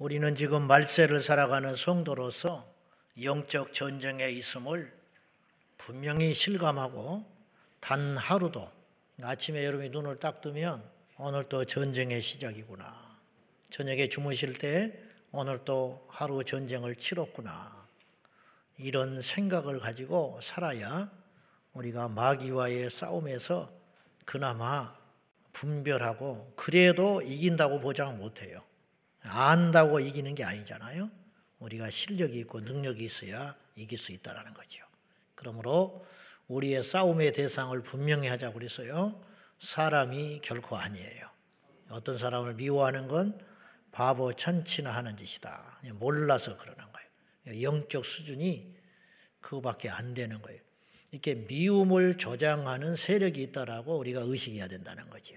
우리는 지금 말세를 살아가는 성도로서 영적 전쟁에 있음을 분명히 실감하고 단 하루도 아침에 여러분이 눈을 딱 뜨면 오늘 또 전쟁의 시작이구나. 저녁에 주무실 때 오늘 또 하루 전쟁을 치렀구나. 이런 생각을 가지고 살아야 우리가 마귀와의 싸움에서 그나마 분별하고 그래도 이긴다고 보장 못해요. 안다고 이기는 게 아니잖아요. 우리가 실력이 있고 능력이 있어야 이길 수 있다라는 거죠. 그러므로 우리의 싸움의 대상을 분명히 하자고 그랬어요. 사람이 결코 아니에요. 어떤 사람을 미워하는 건 바보 천치나 하는 짓이다. 몰라서 그러는 거예요. 영적 수준이 그거밖에 안 되는 거예요. 이렇게 미움을 조장하는 세력이 있다라고 우리가 의식해야 된다는 거죠.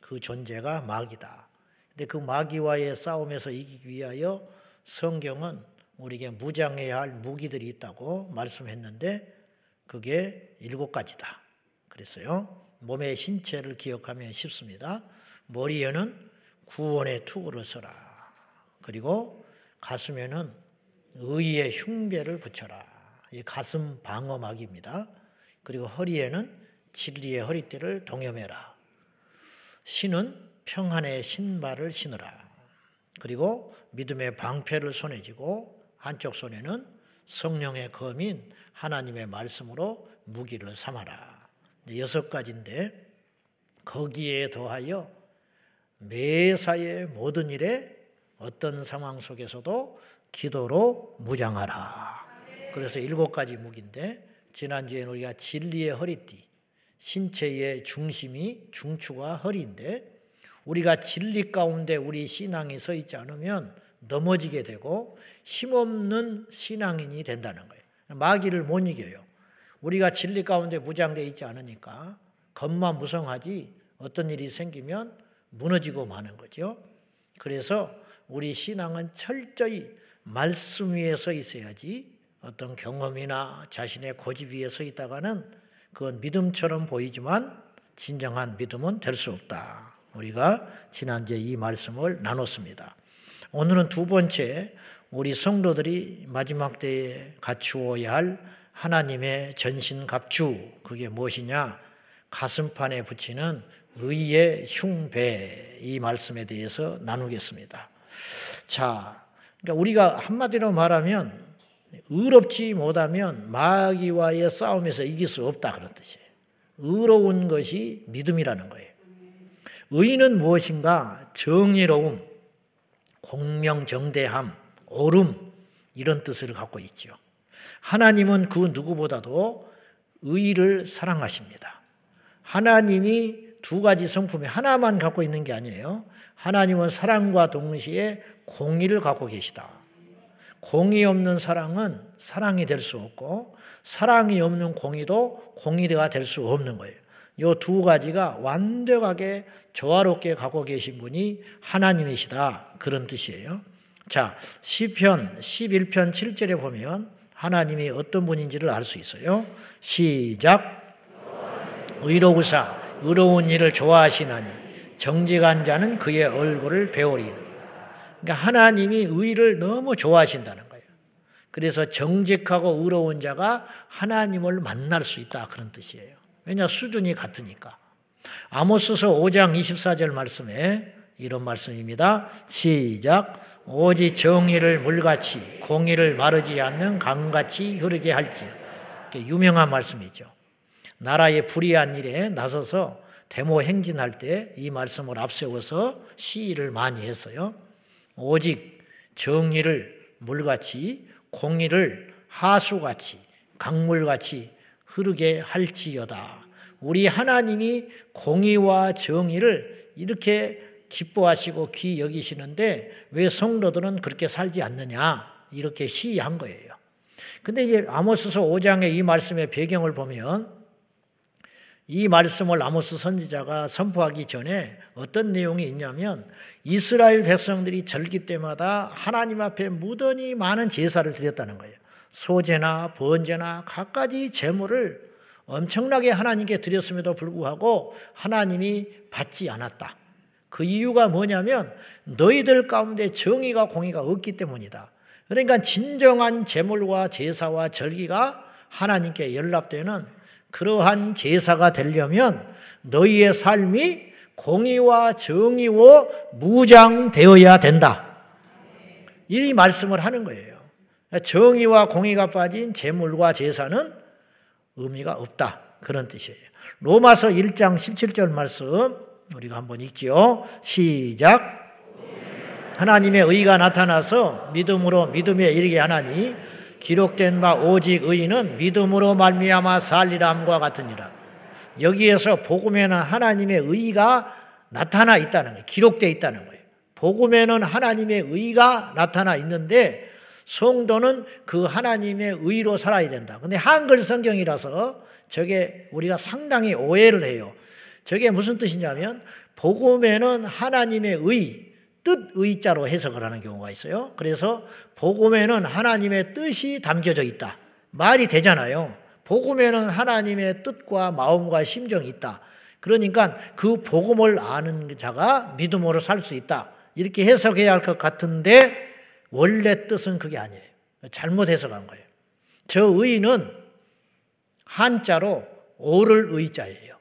그 존재가 마귀다. 근데 그 마귀와의 싸움에서 이기기 위하여 성경은 우리에게 무장해야 할 무기들이 있다고 말씀했는데 그게 일곱 가지다. 그랬어요. 몸의 신체를 기억하면 쉽습니다. 머리에는 구원의 투구를 써라. 그리고 가슴에는 의의 흉배를 붙여라. 이 가슴 방어막입니다. 그리고 허리에는 진리의 허리띠를 동여매라. 신은 평안의 신발을 신으라. 그리고 믿음의 방패를 손에 쥐고 한쪽 손에는 성령의 검인 하나님의 말씀으로 무기를 삼아라. 여섯 가지인데 거기에 더하여 매사의 모든 일에 어떤 상황 속에서도 기도로 무장하라. 그래서 일곱 가지 무기인데 지난주에 우리가 진리의 허리띠, 신체의 중심이 중추가 허리인데 우리가 진리 가운데 우리 신앙이 서 있지 않으면 넘어지게 되고 힘없는 신앙인이 된다는 거예요. 마귀를 못 이겨요. 우리가 진리 가운데 무장되어 있지 않으니까 겉만 무성하지 어떤 일이 생기면 무너지고 마는 거죠. 그래서 우리 신앙은 철저히 말씀 위에 서 있어야지 어떤 경험이나 자신의 고집 위에 서 있다가는 그건 믿음처럼 보이지만 진정한 믿음은 될 수 없다. 우리가 지난주에 이 말씀을 나눴습니다. 오늘은 두 번째 우리 성도들이 마지막 때에 갖추어야 할 하나님의 전신 갑주 그게 무엇이냐? 가슴판에 붙이는 의의 흉배 이 말씀에 대해서 나누겠습니다. 자, 그러니까 우리가 한마디로 말하면 의롭지 못하면 마귀와의 싸움에서 이길 수 없다 그런 뜻이에요. 의로운 것이 믿음이라는 거예요. 의는 무엇인가? 정의로움, 공명정대함, 옳음 이런 뜻을 갖고 있죠. 하나님은 그 누구보다도 의를 사랑하십니다. 하나님이 두 가지 성품이 하나만 갖고 있는 게 아니에요. 하나님은 사랑과 동시에 공의를 갖고 계시다. 공의 없는 사랑은 사랑이 될 수 없고 사랑이 없는 공의도 공의가 될 수 없는 거예요. 이두 가지가 완벽하게 조화롭게 갖고 계신 분이 하나님이시다. 그런 뜻이에요. 자, 시편 11편 7절에 보면 하나님이 어떤 분인지를 알 수 있어요. 시작. 의로우사 의로운 일을 좋아하시나니 정직한 자는 그의 얼굴을 배우리는 그러니까 하나님이 의를 너무 좋아하신다는 거예요. 그래서 정직하고 의로운 자가 하나님을 만날 수 있다 그런 뜻이에요. 왜냐 수준이 같으니까. 아모스서 5장 24절 말씀에 이런 말씀입니다. 시작. 오직 정의를 물같이 공의를 마르지 않는 강같이 흐르게 할지. 유명한 말씀이죠. 나라의 불의한 일에 나서서 데모 행진할 때 이 말씀을 앞세워서 시위를 많이 했어요. 오직 정의를 물같이 공의를 하수같이 강물같이 흐르게 할지어다. 우리 하나님이 공의와 정의를 이렇게 기뻐하시고 귀 여기시는데 왜 성도들은 그렇게 살지 않느냐? 이렇게 시위한 거예요. 근데 이제 아모스서 5장의 이 말씀의 배경을 보면 이 말씀을 아모스 선지자가 선포하기 전에 어떤 내용이 있냐면 이스라엘 백성들이 절기 때마다 하나님 앞에 무던히 많은 제사를 드렸다는 거예요. 소제나 번제나 갖가지 제물을 엄청나게 하나님께 드렸음에도 불구하고 하나님이 받지 않았다. 그 이유가 뭐냐면 너희들 가운데 정의가 공의가 없기 때문이다. 그러니까 진정한 제물과 제사와 절기가 하나님께 연락되는 그러한 제사가 되려면 너희의 삶이 공의와 정의로 무장되어야 된다. 이 말씀을 하는 거예요. 정의와 공의가 빠진 제물과 제사는 의미가 없다. 그런 뜻이에요. 로마서 1장 17절 말씀 우리가 한번 읽지요. 시작. 하나님의 의가 나타나서 믿음으로 믿음에 이르게 하나니 기록된 바 오직 의인은 믿음으로 말미암아 살리라함과 같으니라. 여기에서 복음에는 하나님의 의가 나타나 있다는 거예요. 기록되어 있다는 거예요. 복음에는 하나님의 의가 나타나 있는데 성도는 그 하나님의 의로 살아야 된다. 근데 한글 성경이라서 저게 우리가 상당히 오해를 해요. 저게 무슨 뜻이냐면 복음에는 하나님의 의, 뜻 의자로 해석을 하는 경우가 있어요. 그래서 복음에는 하나님의 뜻이 담겨져 있다. 말이 되잖아요. 복음에는 하나님의 뜻과 마음과 심정이 있다. 그러니까 그 복음을 아는 자가 믿음으로 살 수 있다. 이렇게 해석해야 할 것 같은데 원래 뜻은 그게 아니에요. 잘못 해석한 거예요. 저 의는 한자로 오를 의자예요.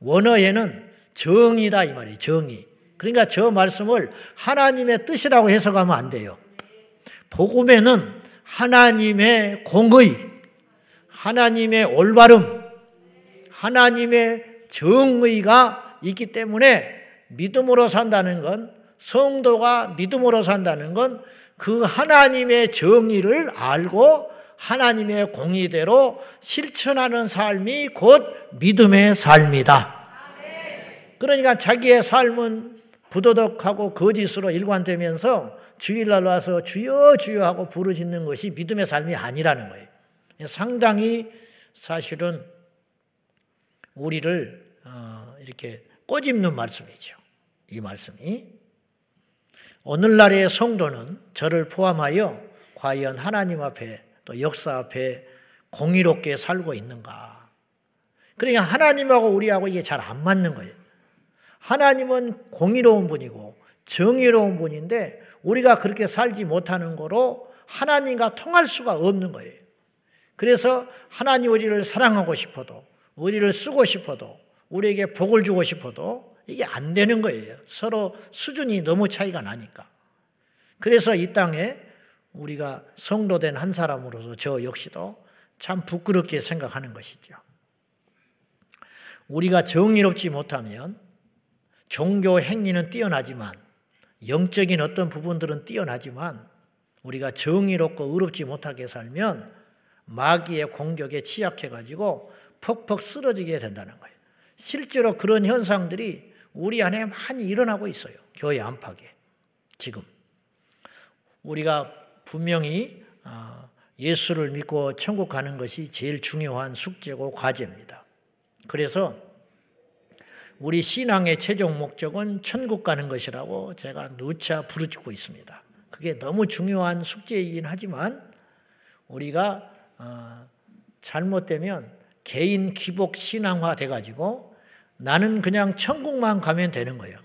원어에는 정의다 이 말이에요. 정의. 그러니까 저 말씀을 하나님의 뜻이라고 해석하면 안 돼요. 복음에는 하나님의 공의, 하나님의 올바름, 하나님의 정의가 있기 때문에 믿음으로 산다는 건 성도가 믿음으로 산다는 건 그 하나님의 정의를 알고 하나님의 공의대로 실천하는 삶이 곧 믿음의 삶이다. 그러니까 자기의 삶은 부도덕하고 거짓으로 일관되면서 주일날 와서 주여 주여 하고 부르짖는 것이 믿음의 삶이 아니라는 거예요. 상당히 사실은 우리를 어, 이렇게 꼬집는 말씀이죠. 이 말씀이 오늘날의 성도는 저를 포함하여 과연 하나님 앞에 또 역사 앞에 공의롭게 살고 있는가? 그러니까 하나님하고 우리하고 이게 잘 안 맞는 거예요. 하나님은 공의로운 분이고 정의로운 분인데 우리가 그렇게 살지 못하는 거로 하나님과 통할 수가 없는 거예요. 그래서 하나님 우리를 사랑하고 싶어도 우리를 쓰고 싶어도 우리에게 복을 주고 싶어도 이게 안 되는 거예요. 서로 수준이 너무 차이가 나니까. 그래서 이 땅에 우리가 성도된 한 사람으로서 저 역시도 참 부끄럽게 생각하는 것이죠. 우리가 정의롭지 못하면 종교 행위는 뛰어나지만 영적인 어떤 부분들은 뛰어나지만 우리가 정의롭고 의롭지 못하게 살면 마귀의 공격에 취약해가지고 퍽퍽 쓰러지게 된다는 거예요. 실제로 그런 현상들이 우리 안에 많이 일어나고 있어요. 교회 안팎에. 지금. 우리가 분명히 아, 예수를 믿고 천국 가는 것이 제일 중요한 숙제고 과제입니다. 그래서 우리 신앙의 최종 목적은 천국 가는 것이라고 제가 누차 부르짖고 있습니다. 그게 너무 중요한 숙제이긴 하지만 우리가 아, 잘못되면 개인 기복 신앙화 돼가지고 나는 그냥 천국만 가면 되는 거예요.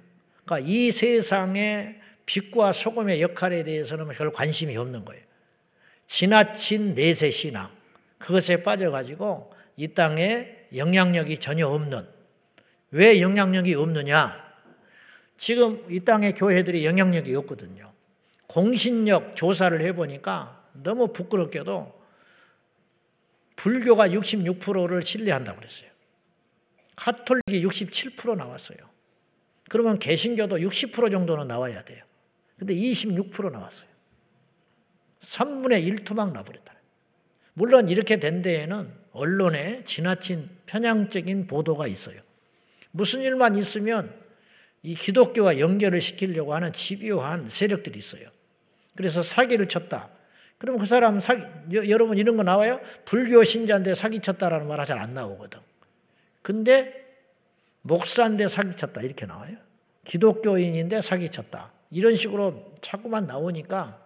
그러니까 이 세상의 빛과 소금의 역할에 대해서는 별 관심이 없는 거예요. 지나친 내세 신앙, 그것에 빠져가지고 이 땅에 영향력이 전혀 없는, 왜 영향력이 없느냐? 지금 이 땅의 교회들이 영향력이 없거든요. 공신력 조사를 해보니까 너무 부끄럽게도 불교가 66%를 신뢰한다고 그랬어요. 카톨릭이 67% 나왔어요. 그러면 개신교도 60% 정도는 나와야 돼요. 근데 26% 나왔어요. 3분의 1 토막 나버렸다. 물론 이렇게 된 데에는 언론에 지나친 편향적인 보도가 있어요. 무슨 일만 있으면 이 기독교와 연결을 시키려고 하는 집요한 세력들이 있어요. 그래서 사기를 쳤다. 그럼 그 사람 사기, 여러분 이런 거 나와요? 불교 신자인데 사기 쳤다라는 말 잘 안 나오거든. 근데 목사인데 사기쳤다 이렇게 나와요. 기독교인인데 사기쳤다. 이런 식으로 자꾸만 나오니까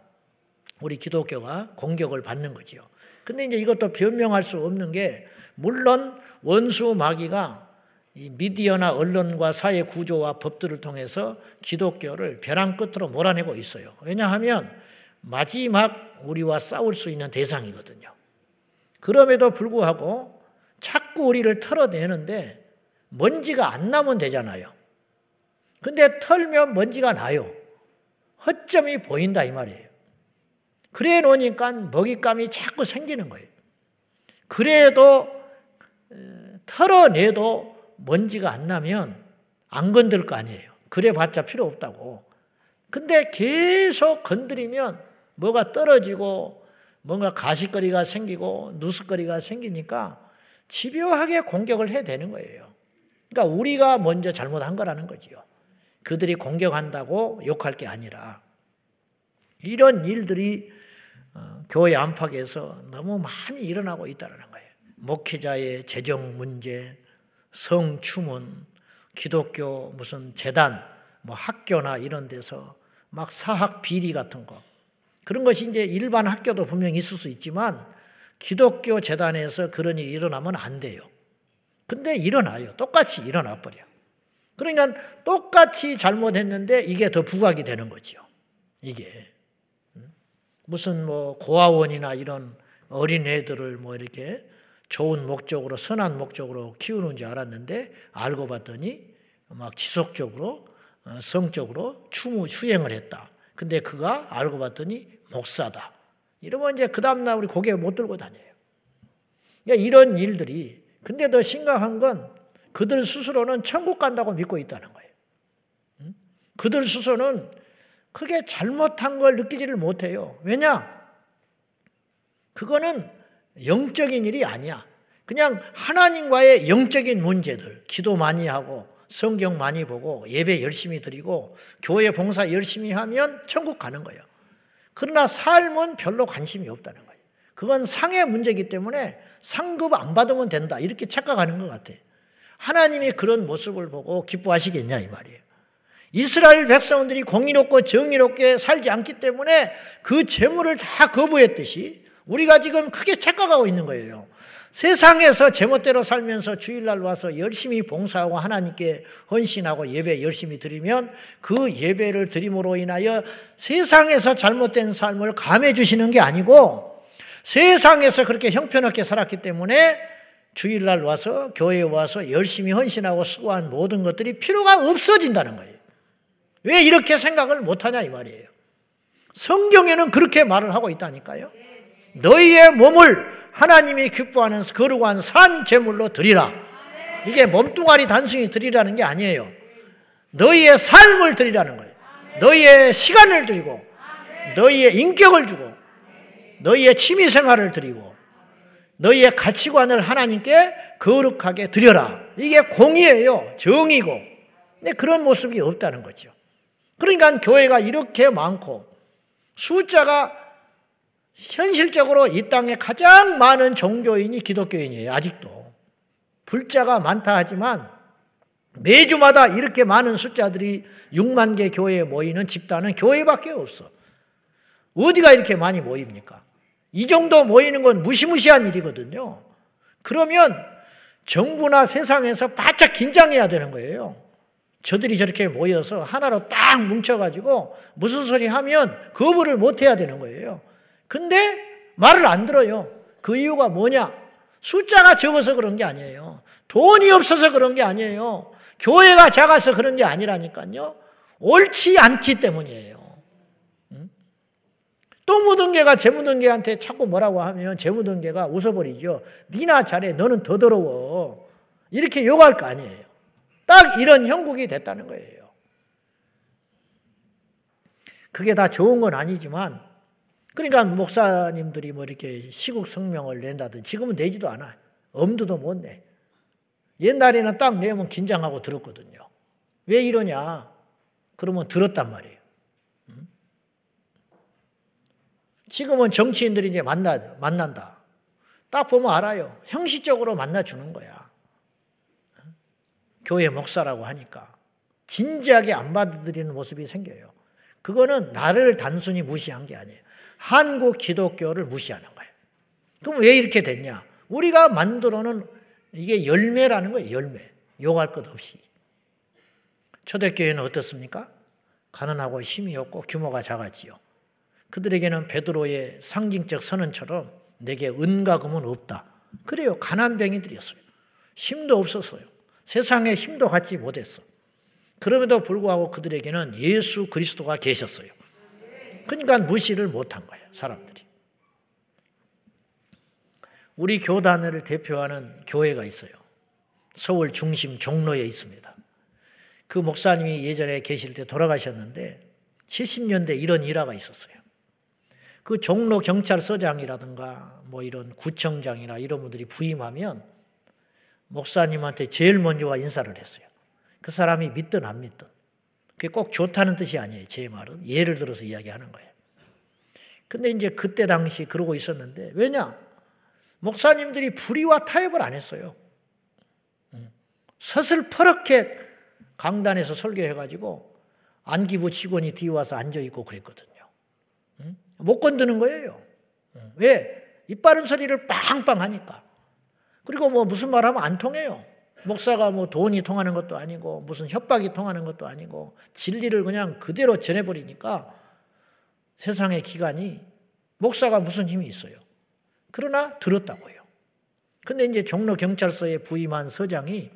우리 기독교가 공격을 받는 거지요. 근데 이제 이것도 변명할 수 없는 게 물론 원수 마귀가 이 미디어나 언론과 사회 구조와 법들을 통해서 기독교를 벼랑 끝으로 몰아내고 있어요. 왜냐하면 마지막 우리와 싸울 수 있는 대상이거든요. 그럼에도 불구하고 자꾸 우리를 털어내는데 먼지가 안 나면 되잖아요. 근데 털면 먼지가 나요. 허점이 보인다 이 말이에요. 그래 놓으니까 먹잇감이 자꾸 생기는 거예요. 그래도 털어내도 먼지가 안 나면 안 건들 거 아니에요. 그래 봤자 필요 없다고. 근데 계속 건드리면 뭐가 떨어지고 뭔가 가시거리가 생기고 누수거리가 생기니까 집요하게 공격을 해야 되는 거예요. 그러니까 우리가 먼저 잘못한 거라는 거지요. 그들이 공격한다고 욕할 게 아니라 이런 일들이 어, 교회 안팎에서 너무 많이 일어나고 있다는 거예요. 목회자의 재정 문제, 성추문, 기독교 무슨 재단, 뭐 학교나 이런 데서 막 사학 비리 같은 거 그런 것이 이제 일반 학교도 분명히 있을 수 있지만 기독교 재단에서 그런 일이 일어나면 안 돼요. 근데 일어나요. 똑같이 일어나 버려. 그러니까 똑같이 잘못했는데 이게 더 부각이 되는 거죠. 이게. 무슨 뭐 고아원이나 이런 어린애들을 뭐 이렇게 좋은 목적으로 선한 목적으로 키우는 줄 알았는데 알고 봤더니 막 지속적으로 어, 성적으로 추무 수행을 했다. 근데 그가 알고 봤더니 목사다. 이러면 이제 그 다음날 우리 고개 못 들고 다녀요. 그러니까 이런 일들이 근데 더 심각한 건 그들 스스로는 천국 간다고 믿고 있다는 거예요. 그들 스스로는 크게 잘못한 걸 느끼지를 못해요. 왜냐? 그거는 영적인 일이 아니야. 그냥 하나님과의 영적인 문제들, 기도 많이 하고, 성경 많이 보고, 예배 열심히 드리고, 교회 봉사 열심히 하면 천국 가는 거예요. 그러나 삶은 별로 관심이 없다는 거예요. 그건 상의 문제이기 때문에 상급 안 받으면 된다. 이렇게 착각하는 것 같아요. 하나님이 그런 모습을 보고 기뻐하시겠냐, 이 말이에요. 이스라엘 백성들이 공의롭고 정의롭게 살지 않기 때문에 그 재물을 다 거부했듯이 우리가 지금 크게 착각하고 있는 거예요. 세상에서 제멋대로 살면서 주일날 와서 열심히 봉사하고 하나님께 헌신하고 예배 열심히 드리면 그 예배를 드림으로 인하여 세상에서 잘못된 삶을 감해 주시는 게 아니고 세상에서 그렇게 형편없게 살았기 때문에 주일날 와서 교회에 와서 열심히 헌신하고 수고한 모든 것들이 필요가 없어진다는 거예요. 왜 이렇게 생각을 못하냐 이 말이에요. 성경에는 그렇게 말을 하고 있다니까요. 너희의 몸을 하나님이 기뻐하는 거룩한 산 제물로 드리라. 이게 몸뚱아리 단순히 드리라는 게 아니에요. 너희의 삶을 드리라는 거예요. 너희의 시간을 드리고, 너희의 인격을 주고, 너희의 취미 생활을 드리고, 너희의 가치관을 하나님께 거룩하게 드려라. 이게 공의예요. 정의고. 근데 그런 모습이 없다는 거죠. 그러니까 교회가 이렇게 많고 숫자가 현실적으로 이 땅에 가장 많은 종교인이 기독교인이에요. 아직도. 불자가 많다 하지만 매주마다 이렇게 많은 숫자들이 6만 개 교회에 모이는 집단은 교회밖에 없어. 어디가 이렇게 많이 모입니까? 이 정도 모이는 건 무시무시한 일이거든요. 그러면 정부나 세상에서 바짝 긴장해야 되는 거예요. 저들이 저렇게 모여서 하나로 딱 뭉쳐가지고 무슨 소리 하면 거부를 못 해야 되는 거예요. 근데 말을 안 들어요. 그 이유가 뭐냐? 숫자가 적어서 그런 게 아니에요. 돈이 없어서 그런 게 아니에요. 교회가 작아서 그런 게 아니라니까요. 옳지 않기 때문이에요. 또 묻은 개가 재 묻은 개한테 자꾸 뭐라고 하면 재 묻은 개가 웃어버리죠. 니나 잘해. 너는 더 더러워. 이렇게 욕할 거 아니에요. 딱 이런 형국이 됐다는 거예요. 그게 다 좋은 건 아니지만 그러니까 목사님들이 뭐 이렇게 시국 성명을 낸다든 지금은 내지도 않아. 엄두도 못 내. 옛날에는 딱 내면 긴장하고 들었거든요. 왜 이러냐? 그러면 들었단 말이에요. 지금은 정치인들이 이제 만나, 만난다. 딱 보면 알아요. 형식적으로 만나주는 거야. 교회 목사라고 하니까. 진지하게 안 받아들이는 모습이 생겨요. 그거는 나를 단순히 무시한 게 아니에요. 한국 기독교를 무시하는 거예요. 그럼 왜 이렇게 됐냐? 우리가 만들어 놓은 이게 열매라는 거예요, 열매. 욕할 것 없이. 초대교회는 어떻습니까? 가난하고 힘이 없고 규모가 작았지요. 그들에게는 베드로의 상징적 선언처럼 내게 은과 금은 없다. 그래요. 가난뱅이들이었어요. 힘도 없었어요. 세상에 힘도 갖지 못했어. 그럼에도 불구하고 그들에게는 예수 그리스도가 계셨어요. 그러니까 무시를 못한 거예요. 사람들이. 우리 교단을 대표하는 교회가 있어요. 서울 중심 종로에 있습니다. 그 목사님이 예전에 계실 때 돌아가셨는데 70년대 이런 일화가 있었어요. 그 종로 경찰서장이라든가 뭐 이런 구청장이나 이런 분들이 부임하면 목사님한테 제일 먼저 와 인사를 했어요. 그 사람이 믿든 안 믿든. 그게 꼭 좋다는 뜻이 아니에요. 제 말은. 예를 들어서 이야기하는 거예요. 근데 이제 그때 당시 그러고 있었는데 왜냐? 목사님들이 불의와 타협을 안 했어요. 서슬퍼렇게 강단에서 설교해가지고 안기부 직원이 뒤에 와서 앉아있고 그랬거든요. 못 건드는 거예요. 왜? 이 빠른 소리를 빵빵 하니까. 그리고 뭐 무슨 말 하면 안 통해요. 목사가 뭐 돈이 통하는 것도 아니고 무슨 협박이 통하는 것도 아니고 진리를 그냥 그대로 전해버리니까 세상의 기관이 목사가 무슨 힘이 있어요. 그러나 들었다고요. 근데 이제 종로 경찰서에 부임한 서장이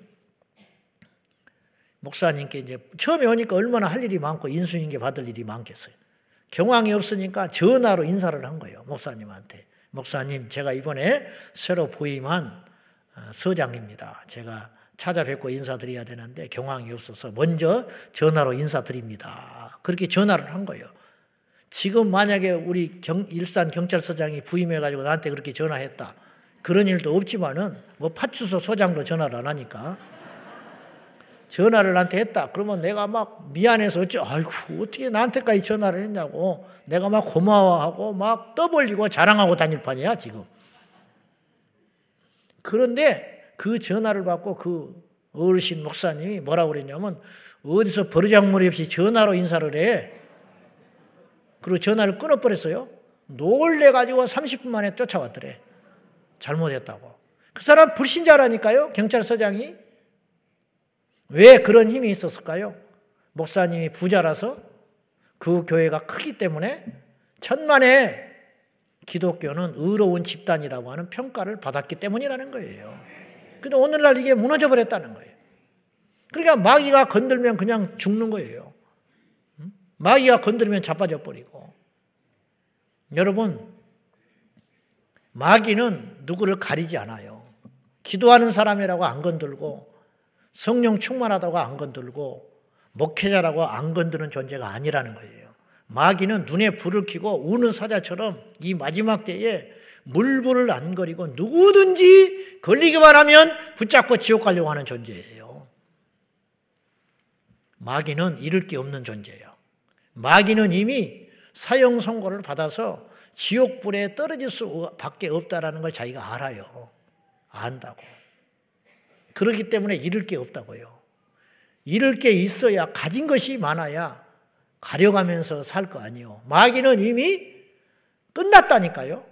목사님께 이제 처음에 오니까 얼마나 할 일이 많고 인수인계 받을 일이 많겠어요. 경황이 없으니까 전화로 인사를 한 거예요. 목사님한테. 목사님, 제가 이번에 새로 부임한 어, 서장입니다. 제가 찾아뵙고 인사드려야 되는데 경황이 없어서 먼저 전화로 인사드립니다. 그렇게 전화를 한 거예요. 지금 만약에 우리 경, 일산 경찰서장이 부임해가지고 나한테 그렇게 전화했다. 그런 일도 없지만은 뭐 파출소 소장도 전화를 안 하니까 전화를 나한테 했다. 그러면 내가 막 미안해서 어째, 아이고, 어떻게 나한테까지 전화를 했냐고. 내가 막 고마워하고 막 떠벌리고 자랑하고 다닐 판이야, 지금. 그런데 그 전화를 받고 그 어르신 목사님이 뭐라고 그랬냐면 어디서 버르장머리 없이 전화로 인사를 해. 그리고 전화를 끊어버렸어요. 놀래가지고 30분 만에 쫓아왔더래. 잘못했다고. 그 사람 불신자라니까요, 경찰서장이. 왜 그런 힘이 있었을까요? 목사님이 부자라서 그 교회가 크기 때문에 천만에 기독교는 의로운 집단이라고 하는 평가를 받았기 때문이라는 거예요. 근데 오늘날 이게 무너져 버렸다는 거예요. 그러니까 마귀가 건들면 그냥 죽는 거예요. 마귀가 건들면 자빠져 버리고. 여러분, 마귀는 누구를 가리지 않아요. 기도하는 사람이라고 안 건들고 성령 충만하다고 안 건들고 목회자라고 안 건드는 존재가 아니라는 거예요. 마귀는 눈에 불을 켜고 우는 사자처럼 이 마지막 때에 물불을 안 거리고 누구든지 걸리기만 하면 붙잡고 지옥 가려고 하는 존재예요. 마귀는 잃을 게 없는 존재예요. 마귀는 이미 사형 선고를 받아서 지옥불에 떨어질 수밖에 없다라는 걸 자기가 알아요. 안다고. 그렇기 때문에 잃을 게 없다고요. 잃을 게 있어야 가진 것이 많아야 가려가면서 살 거 아니요. 마귀는 이미 끝났다니까요.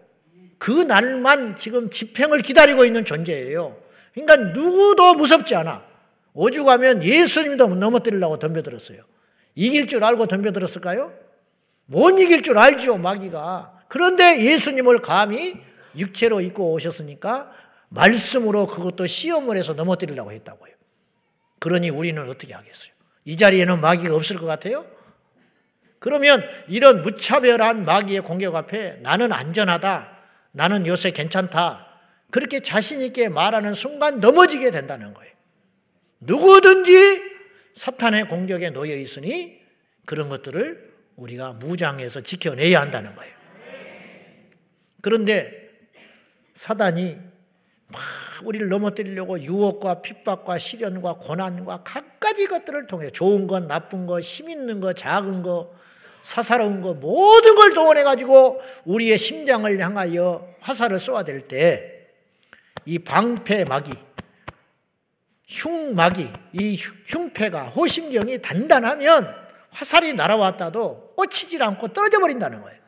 그 날만 지금 집행을 기다리고 있는 존재예요. 그러니까 누구도 무섭지 않아. 오죽하면 예수님도 넘어뜨리려고 덤벼들었어요. 이길 줄 알고 덤벼들었을까요? 못 이길 줄 알죠, 마귀가. 그런데 예수님을 감히 육체로 입고 오셨으니까 말씀으로 그것도 시험을 해서 넘어뜨리려고 했다고요. 그러니 우리는 어떻게 하겠어요? 이 자리에는 마귀가 없을 것 같아요? 그러면 이런 무차별한 마귀의 공격 앞에 나는 안전하다. 나는 요새 괜찮다. 그렇게 자신있게 말하는 순간 넘어지게 된다는 거예요. 누구든지 사탄의 공격에 놓여 있으니 그런 것들을 우리가 무장해서 지켜내야 한다는 거예요. 그런데 사단이 막 우리를 넘어뜨리려고 유혹과 핍박과 시련과 고난과 각가지 것들을 통해 좋은 것, 나쁜 것, 힘 있는 것, 작은 것, 사사로운 것 모든 걸 동원해 가지고 우리의 심장을 향하여 화살을 쏘아 댈 때 이 방패 마귀, 흉마귀, 이 흉패가 호심경이 단단하면 화살이 날아왔다도 꽂히질 않고 떨어져 버린다는 거예요.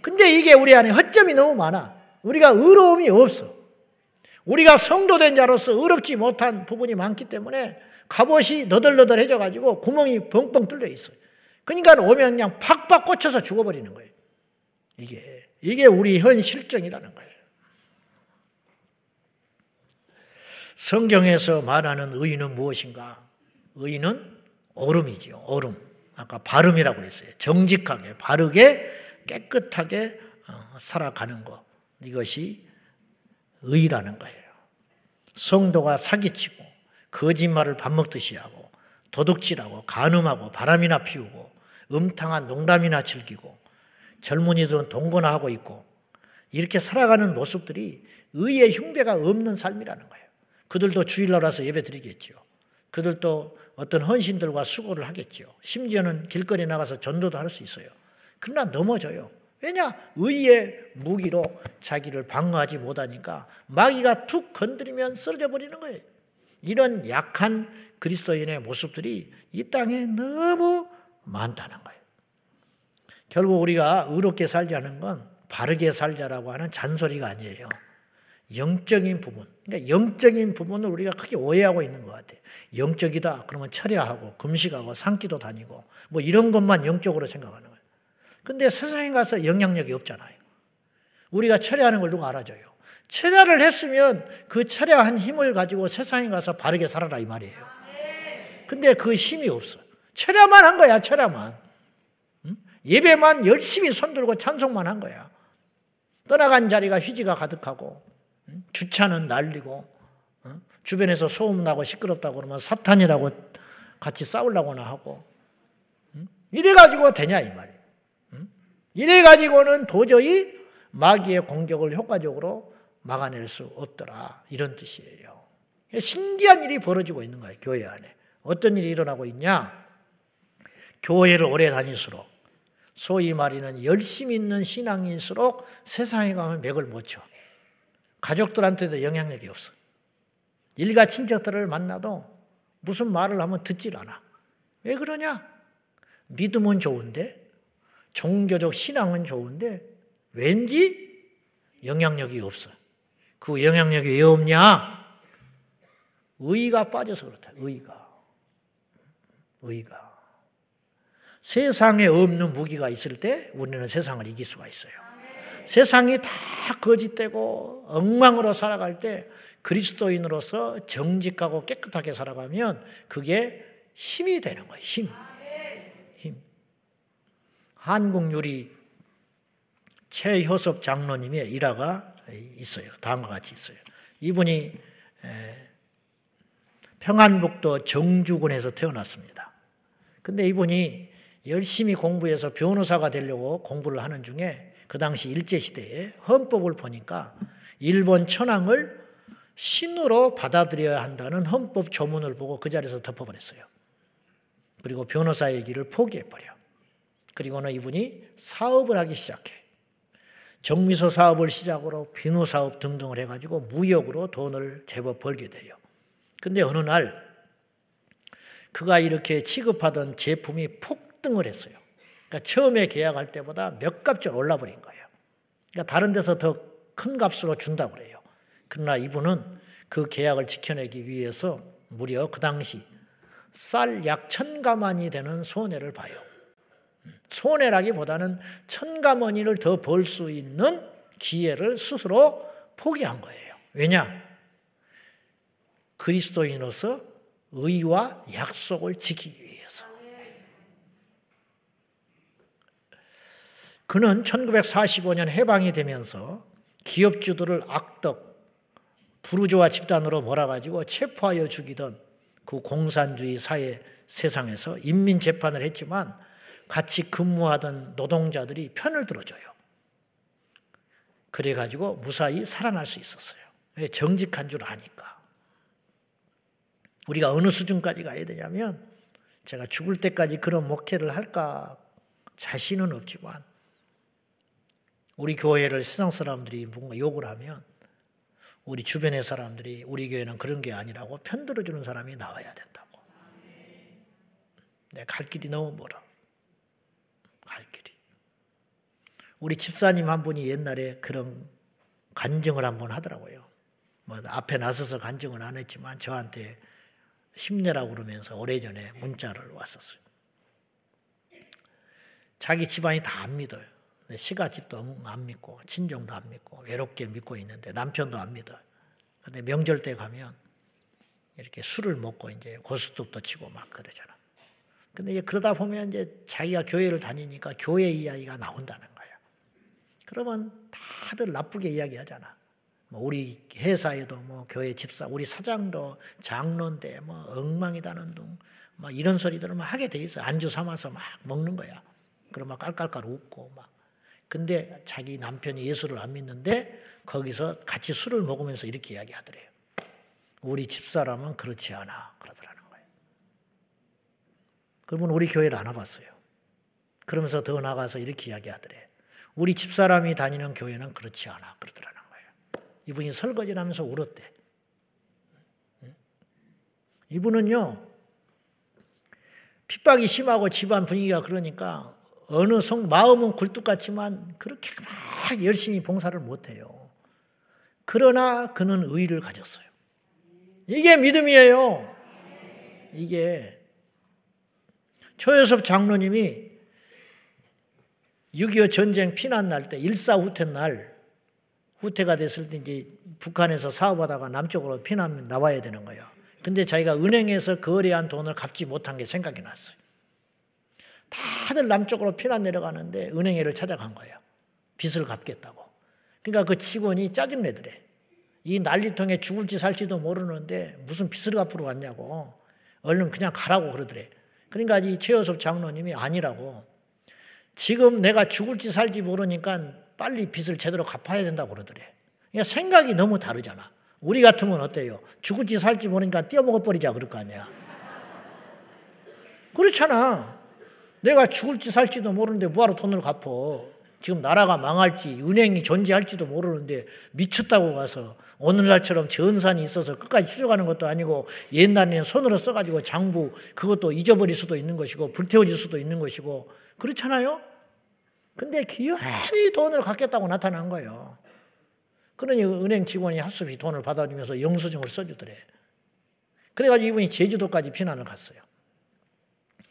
근데 이게 우리 안에 허점이 너무 많아. 우리가 의로움이 없어. 우리가 성도된 자로서 어렵지 못한 부분이 많기 때문에 갑옷이 너덜너덜해져 가지고 구멍이 뻥뻥 뚫려 있어요. 그러니까 오면 그냥 팍팍 꽂혀서 죽어버리는 거예요. 이게 이게 우리 현 실정이라는 거예요. 성경에서 말하는 의는 무엇인가? 의는 얼음이지요. 얼음. 아까 발음이라고 그랬어요. 정직하게, 바르게, 깨끗하게 어, 살아가는 것. 이것이 의라는 거예요. 성도가 사기치고, 거짓말을 밥 먹듯이 하고, 도둑질하고, 간음하고, 바람이나 피우고, 음탕한 농담이나 즐기고, 젊은이들은 동거나 하고 있고, 이렇게 살아가는 모습들이 의의 흉배가 없는 삶이라는 거예요. 그들도 주일날 와서 예배 드리겠죠. 그들도 어떤 헌신들과 수고를 하겠죠. 심지어는 길거리 나가서 전도도 할 수 있어요. 그러나 넘어져요. 왜냐? 의의 무기로 자기를 방어하지 못하니까 마귀가 툭 건드리면 쓰러져 버리는 거예요. 이런 약한 그리스도인의 모습들이 이 땅에 너무 많다는 거예요. 결국 우리가 의롭게 살자는 건 바르게 살자라고 하는 잔소리가 아니에요. 영적인 부분. 그러니까 영적인 부분을 우리가 크게 오해하고 있는 것 같아요. 영적이다. 그러면 철야하고 금식하고 산기도 다니고 뭐 이런 것만 영적으로 생각하는 거예요. 근데 세상에 가서 영향력이 없잖아요. 우리가 철야하는 걸 누가 알아줘요? 철야를 했으면 그 철야한 힘을 가지고 세상에 가서 바르게 살아라 이 말이에요. 근데 그 힘이 없어. 철야만 한 거야, 철야만. 예배만 열심히 손들고 찬송만 한 거야. 떠나간 자리가 휘지가 가득하고 주차는 날리고 어? 주변에서 소음나고 시끄럽다고 그러면 사탄이라고 같이 싸우려고나 하고 이래가지고 되냐 이 말이에요. 이래가지고는 도저히 마귀의 공격을 효과적으로 막아낼 수 없더라 이런 뜻이에요. 신기한 일이 벌어지고 있는 거예요 교회 안에. 어떤 일이 일어나고 있냐? 교회를 오래 다닐수록 소위 말하는 열심 있는 신앙인일수록 세상에 가면 맥을 못 쳐. 가족들한테도 영향력이 없어. 일가 친척들을 만나도 무슨 말을 하면 듣질 않아. 왜 그러냐? 믿음은 좋은데, 종교적 신앙은 좋은데, 왠지 영향력이 없어. 그 영향력이 왜 없냐? 의가 빠져서 그렇다. 의가. 의가. 세상에 없는 무기가 있을 때 우리는 세상을 이길 수가 있어요. 세상이 다 거짓되고 엉망으로 살아갈 때 그리스도인으로서 정직하고 깨끗하게 살아가면 그게 힘이 되는 거예요. 힘. 힘. 한국 유리 최효섭 장로님의 일화가 있어요. 다음과 같이 있어요. 이분이 평안북도 정주군에서 태어났습니다. 근데 이분이 열심히 공부해서 변호사가 되려고 공부를 하는 중에 그 당시 일제시대에 헌법을 보니까 일본 천황을 신으로 받아들여야 한다는 헌법 조문을 보고 그 자리에서 덮어버렸어요. 그리고 변호사의 길을 포기해버려. 그리고는 이분이 사업을 하기 시작해. 정미소 사업을 시작으로 비누 사업 등등을 해가지고 무역으로 돈을 제법 벌게 돼요. 근데 어느 날 그가 이렇게 취급하던 제품이 폭 등을 했어요. 그러니까 처음에 계약할 때보다 몇 값을 올라버린 거예요. 그러니까 다른 데서 더 큰 값으로 준다고 그래요. 그러나 이분은 그 계약을 지켜내기 위해서 무려 그 당시 쌀 약 천가만이 되는 손해를 봐요. 손해라기보다는 천가만이를 더 벌 수 있는 기회를 스스로 포기한 거예요. 왜냐? 그리스도인으로서 의와 약속을 지키기 위해서. 그는 1945년 해방이 되면서 기업주들을 악덕, 부르주아 집단으로 몰아가지고 체포하여 죽이던 그 공산주의 사회 세상에서 인민재판을 했지만 같이 근무하던 노동자들이 편을 들어줘요. 그래가지고 무사히 살아날 수 있었어요. 왜? 정직한 줄 아니까. 우리가 어느 수준까지 가야 되냐면 제가 죽을 때까지 그런 목회를 할까 자신은 없지만 우리 교회를 세상 사람들이 뭔가 욕을 하면 우리 주변의 사람들이 우리 교회는 그런 게 아니라고 편들어주는 사람이 나와야 된다고. 내 갈 길이 너무 멀어. 갈 길이. 우리 집사님 한 분이 옛날에 그런 간증을 한 번 하더라고요. 뭐 앞에 나서서 간증은 안 했지만 저한테 힘내라고 그러면서 오래전에 문자를 왔었어요. 자기 집안이 다 안 믿어요. 시가 집도 안 믿고 친정도 안 믿고 외롭게 믿고 있는데 남편도 안 믿어요. 근데 명절 때 가면 이렇게 술을 먹고 이제 고스톱도 치고 막 그러잖아. 근데 이제 그러다 보면 이제 자기가 교회를 다니니까 교회 이야기가 나온다는 거야. 그러면 다들 나쁘게 이야기하잖아. 뭐 우리 회사에도 뭐 교회 집사, 우리 사장도 장로인데 뭐 엉망이다는 둥, 막 이런 소리들을 막 하게 돼 있어. 안주 삼아서 막 먹는 거야. 그럼 막 깔깔깔 웃고 막. 근데 자기 남편이 예수를 안 믿는데 거기서 같이 술을 먹으면서 이렇게 이야기하더래요. 우리 집사람은 그렇지 않아. 그러더라는 거예요. 그러면 우리 교회를 안 와봤어요. 그러면서 더 나가서 이렇게 이야기하더래. 우리 집사람이 다니는 교회는 그렇지 않아. 그러더라는 거예요. 이분이 설거지를 하면서 울었대. 이분은요, 핍박이 심하고 집안 분위기가 그러니까 어느 성, 마음은 굴뚝 같지만 그렇게 막 열심히 봉사를 못해요. 그러나 그는 의를 가졌어요. 이게 믿음이에요. 이게 초여섭 장로님이 6.25 전쟁 피난 날 때 일사후퇴 날 후퇴가 됐을 때 이제 북한에서 사업하다가 남쪽으로 피난 나와야 되는 거예요. 근데 자기가 은행에서 거래한 돈을 갚지 못한 게 생각이 났어요. 다들 남쪽으로 피난 내려가는데 은행에를 찾아간 거예요. 빚을 갚겠다고. 그러니까 그 직원이 짜증내더래. 이 난리통에 죽을지 살지도 모르는데 무슨 빚을 갚으러 왔냐고. 얼른 그냥 가라고 그러더래. 그러니까 이 최여섭 장로님이 아니라고. 지금 내가 죽을지 살지 모르니까 빨리 빚을 제대로 갚아야 된다고 그러더래. 그러니까 생각이 너무 다르잖아. 우리 같으면 어때요? 죽을지 살지 모르니까 떼어먹어 버리자 그럴 거 아니야. 그렇잖아. 내가 죽을지 살지도 모르는데 뭐하러 돈을 갚어. 지금 나라가 망할지 은행이 존재할지도 모르는데 미쳤다고 가서 오늘날처럼 전산이 있어서 끝까지 추적하는 것도 아니고 옛날에는 손으로 써가지고 장부 그것도 잊어버릴 수도 있는 것이고 불태워질 수도 있는 것이고 그렇잖아요. 근데 기어이 돈을 갖겠다고 나타난 거예요. 그러니 은행 직원이 할수 없이 돈을 받아주면서 영수증을 써주더래. 그래가지고 이분이 제주도까지 피난을 갔어요.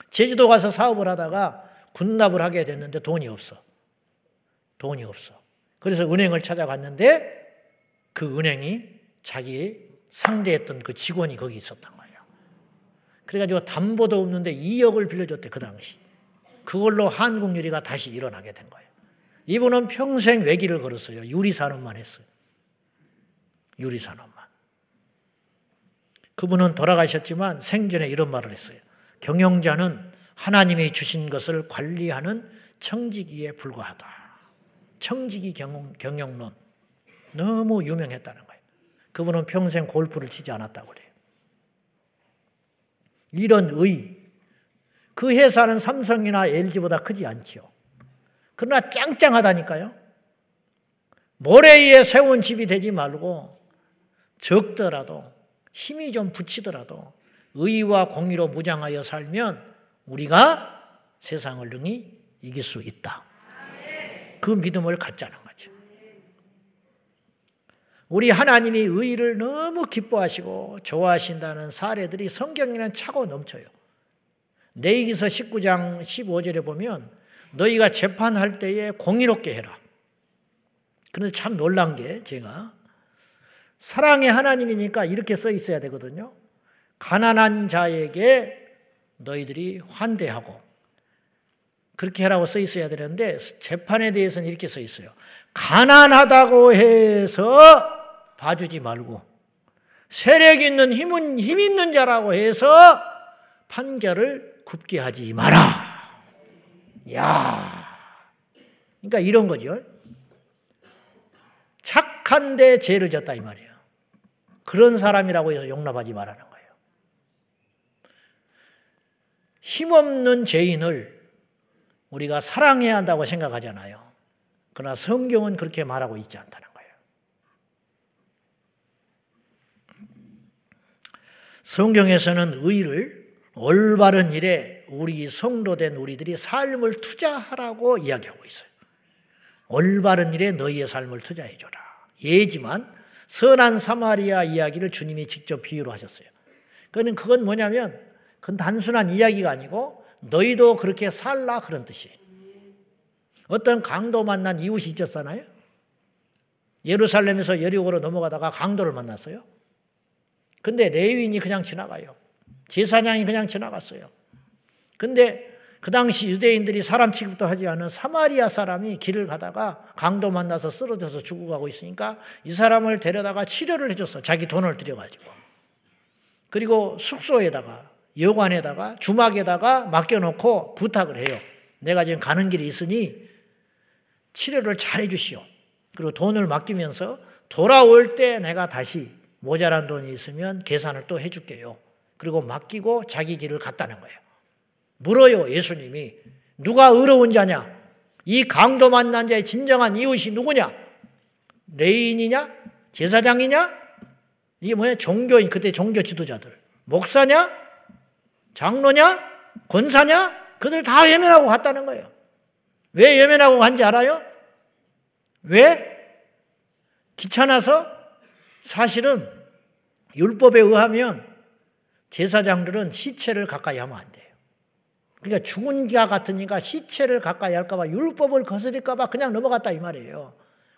제주도 가서 사업을 하다가 군납을 하게 됐는데 돈이 없어. 돈이 없어. 그래서 은행을 찾아갔는데 그 은행이 자기 상대했던 그 직원이 거기 있었던 거예요. 그래가지고 담보도 없는데 2억을 빌려줬대, 그 당시. 그걸로 한국유리가 다시 일어나게 된 거예요. 이분은 평생 외기를 걸었어요. 유리산업만 했어요. 유리산업만. 그분은 돌아가셨지만 생전에 이런 말을 했어요. 경영자는 하나님이 주신 것을 관리하는 청지기에 불과하다. 청지기 경영, 경영론. 너무 유명했다는 거예요. 그분은 평생 골프를 치지 않았다고 그래요. 이런 의. 그 회사는 삼성이나 LG보다 크지 않지요. 그러나 짱짱하다니까요. 모래 위에 세운 집이 되지 말고 적더라도 힘이 좀 붙이더라도 의와 공의로 무장하여 살면 우리가 세상을 능히 이길 수 있다. 그 믿음을 갖자는 거죠. 우리 하나님이 의를 너무 기뻐하시고 좋아하신다는 사례들이 성경에는 차고 넘쳐요. 내기서 19장 15절에 보면 너희가 재판할 때에 공의롭게 해라. 그런데 참 놀란 게 제가 사랑의 하나님이니까 이렇게 써 있어야 되거든요. 가난한 자에게 너희들이 환대하고 그렇게 하라고 써 있어야 되는데 재판에 대해서는 이렇게 써 있어요. 가난하다고 해서 봐주지 말고 세력 있는 힘은 힘 있는 자라고 해서 판결을 굽게 하지 마라. 야, 그러니까 이런 거죠. 착한데 죄를 졌다 이 말이에요. 그런 사람이라고 해서 용납하지 말라는 거예요. 힘없는 죄인을 우리가 사랑해야 한다고 생각하잖아요. 그러나 성경은 그렇게 말하고 있지 않다는 거예요. 성경에서는 의를 올바른 일에 우리 성도된 우리들이 삶을 투자하라고 이야기하고 있어요. 올바른 일에 너희의 삶을 투자해줘라. 예지만 선한 사마리아 이야기를 주님이 직접 비유로 하셨어요. 그는 그건 뭐냐면 그건 단순한 이야기가 아니고 너희도 그렇게 살라 그런 뜻이. 어떤 강도 만난 이웃이 있었잖아요. 예루살렘에서 여리고로 넘어가다가 강도를 만났어요. 근데 레위인이 그냥 지나가요. 제사장이 그냥 지나갔어요. 근데 그 당시 유대인들이 사람 취급도 하지 않은 사마리아 사람이 길을 가다가 강도 만나서 쓰러져서 죽어가고 있으니까 이 사람을 데려다가 치료를 해줬어. 자기 돈을 들여가지고. 그리고 숙소에다가, 여관에다가, 주막에다가 맡겨놓고 부탁을 해요. 내가 지금 가는 길이 있으니 치료를 잘 해주시오. 그리고 돈을 맡기면서 돌아올 때 내가 다시 모자란 돈이 있으면 계산을 또 해줄게요. 그리고 맡기고 자기 길을 갔다는 거예요. 물어요, 예수님이. 누가 의로운 자냐? 이 강도 만난 자의 진정한 이웃이 누구냐? 레인이냐? 제사장이냐? 이게 뭐냐? 종교인, 그때 종교 지도자들. 목사냐? 장로냐? 권사냐? 그들 다 외면하고 갔다는 거예요. 왜 외면하고 간지 알아요? 왜? 귀찮아서 사실은 율법에 의하면 제사장들은 시체를 가까이 하면 안 돼요. 그러니까 죽은 자 같으니까 시체를 가까이 할까봐 율법을 거스릴까봐 그냥 넘어갔다 이 말이에요.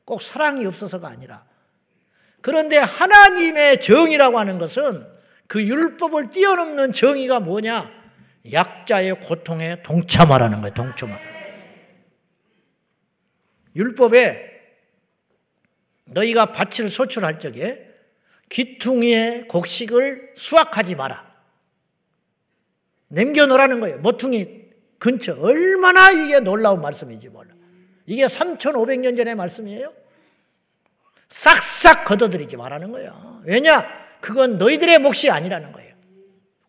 꼭 사랑이 없어서가 아니라. 그런데 하나님의 정의라고 하는 것은 그 율법을 뛰어넘는 정의가 뭐냐? 약자의 고통에 동참하라는 거예요. 동참하라. 율법에 너희가 밭을 소출할 적에 귀퉁이의 곡식을 수확하지 마라. 남겨놓으라는 거예요. 모퉁이 근처. 얼마나 이게 놀라운 말씀인지 몰라. 이게 3,500년 전의 말씀이에요. 싹싹 걷어들이지 말라는 거예요. 왜냐? 그건 너희들의 몫이 아니라는 거예요.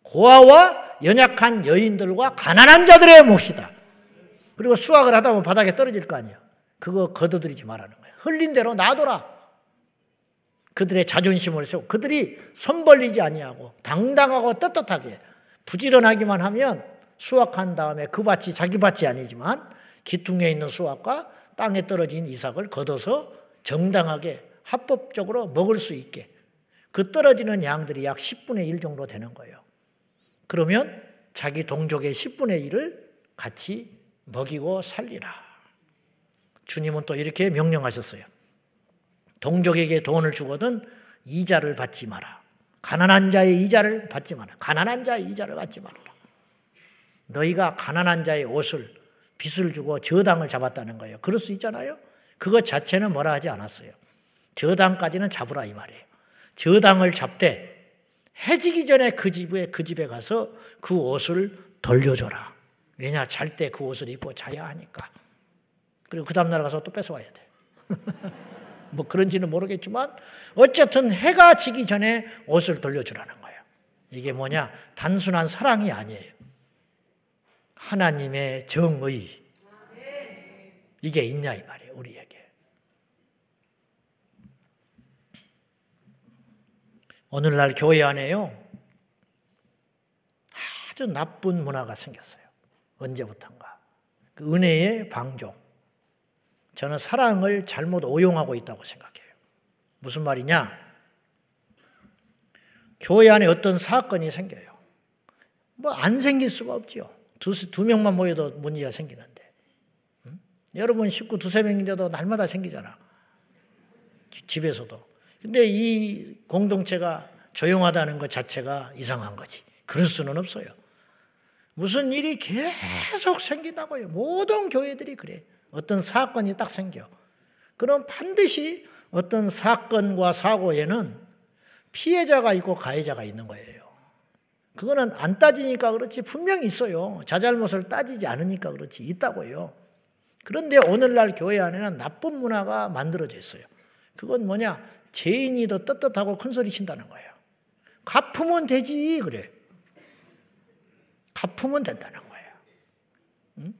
고아와 연약한 여인들과 가난한 자들의 몫이다. 그리고 수확을 하다 보면 바닥에 떨어질 거 아니야. 그거 걷어들이지 말라는 거예요. 흘린 대로 놔둬라. 그들의 자존심을 세우고 그들이 손 벌리지 아니하고 당당하고 떳떳하게 부지런하기만 하면 수확한 다음에 그 밭이 자기 밭이 아니지만 기퉁에 있는 수확과 땅에 떨어진 이삭을 걷어서 정당하게 합법적으로 먹을 수 있게 그 떨어지는 양들이 약 10분의 1 정도 되는 거예요. 그러면 자기 동족의 10분의 1을 같이 먹이고 살리라. 주님은 또 이렇게 명령하셨어요. 동족에게 돈을 주거든 이자를 받지 마라. 가난한 자의 이자를 받지 마라. 가난한 자의 이자를 받지 말라. 너희가 가난한 자의 옷을 빚을 주고 저당을 잡았다는 거예요. 그럴 수 있잖아요. 그것 자체는 뭐라 하지 않았어요. 저당까지는 잡으라 이 말이에요. 저당을 잡되 해지기 전에 그 집에 그 집에 가서 그 옷을 돌려줘라. 왜냐 잘 때 그 옷을 입고 자야 하니까. 그리고 그 다음 날 가서 또 뺏어와야 돼. 뭐 그런지는 모르겠지만 어쨌든 해가 지기 전에 옷을 돌려주라는 거예요. 이게 뭐냐? 단순한 사랑이 아니에요. 하나님의 정의. 이게 있냐 이 말이에요. 우리에게. 오늘날 교회 안에요. 아주 나쁜 문화가 생겼어요. 언제부턴가. 그 은혜의 방종. 저는 사랑을 잘못 오용하고 있다고 생각해요. 무슨 말이냐? 교회 안에 어떤 사건이 생겨요. 뭐 안 생길 수가 없죠. 두, 두 명만 모여도 문제가 생기는데. 응? 여러분 식구 두세 명인데도 날마다 생기잖아. 집에서도. 근데 이 공동체가 조용하다는 것 자체가 이상한 거지. 그럴 수는 없어요. 무슨 일이 계속 생긴다고요. 모든 교회들이 그래. 어떤 사건이 딱 생겨. 그럼 반드시 어떤 사건과 사고에는 피해자가 있고 가해자가 있는 거예요. 그거는 안 따지니까 그렇지 분명히 있어요. 자잘못을 따지지 않으니까 그렇지 있다고요. 그런데 오늘날 교회 안에는 나쁜 문화가 만들어져 있어요. 그건 뭐냐? 죄인이 더 떳떳하고 큰 소리 친다는 거예요. 갚으면 되지 그래. 갚으면 된다는 거예요.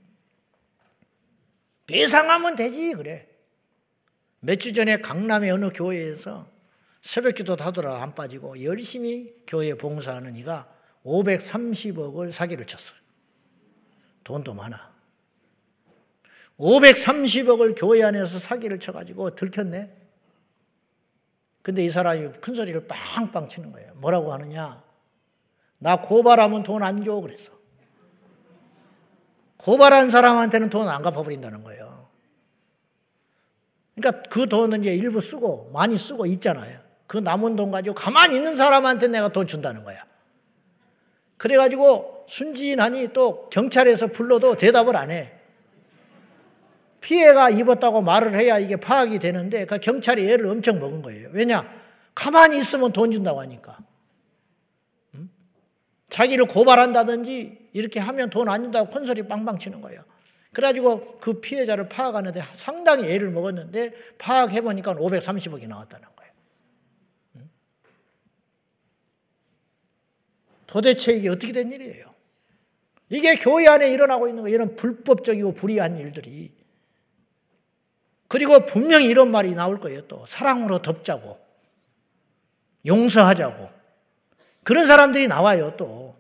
배상하면 되지 그래. 몇 주 전에 강남의 어느 교회에서 새벽 기도 하더라 안 빠지고 열심히 교회 봉사하는 이가 530억을 사기를 쳤어요. 돈도 많아. 530억을 교회 안에서 사기를 쳐가지고 들켰네. 근데 이 사람이 큰 소리를 빵빵 치는 거예요. 뭐라고 하느냐? 나 고발하면 돈 안 줘. 그랬어. 고발한 사람한테는 돈 안 갚아버린다는 거예요. 그러니까 그 돈은 이제 일부 쓰고 많이 쓰고 있잖아요. 그 남은 돈 가지고 가만히 있는 사람한테 내가 돈 준다는 거야. 그래가지고 순진하니 또 경찰에서 불러도 대답을 안 해. 피해가 입었다고 말을 해야 이게 파악이 되는데 그 경찰이 애를 엄청 먹은 거예요. 왜냐? 가만히 있으면 돈 준다고 하니까. 응? 자기를 고발한다든지 이렇게 하면 돈 안 준다고 큰 소리 빵빵 치는 거예요. 그래가지고 그 피해자를 파악하는데 상당히 애를 먹었는데 파악해보니까 530억이 나왔다는 거예요. 응? 도대체 이게 어떻게 된 일이에요? 이게 교회 안에 일어나고 있는 거 이런 불법적이고 불의한 일들이 그리고 분명히 이런 말이 나올 거예요 또. 사랑으로 덮자고 용서하자고. 그런 사람들이 나와요 또.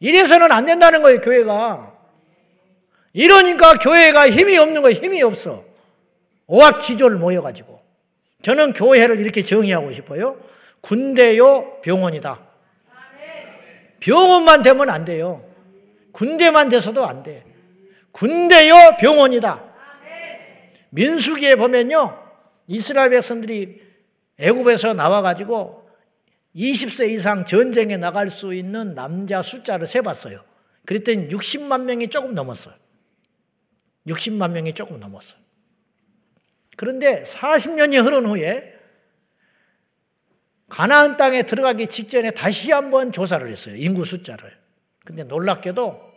이래서는 안 된다는 거예요 교회가. 이러니까 교회가 힘이 없는 거예요 힘이 없어. 오합지졸 모여가지고. 저는 교회를 이렇게 정의하고 싶어요. 군대요 병원이다. 병원만 되면 안 돼요. 군대만 돼서도 안 돼. 군대요 병원이다. 민수기에 보면요. 이스라엘 백성들이 애굽에서 나와 가지고 20세 이상 전쟁에 나갈 수 있는 남자 숫자를 세 봤어요. 그랬더니 60만 명이 조금 넘었어요. 60만 명이 조금 넘었어요. 그런데 40년이 흐른 후에 가나안 땅에 들어가기 직전에 다시 한번 조사를 했어요. 인구 숫자를. 근데 놀랍게도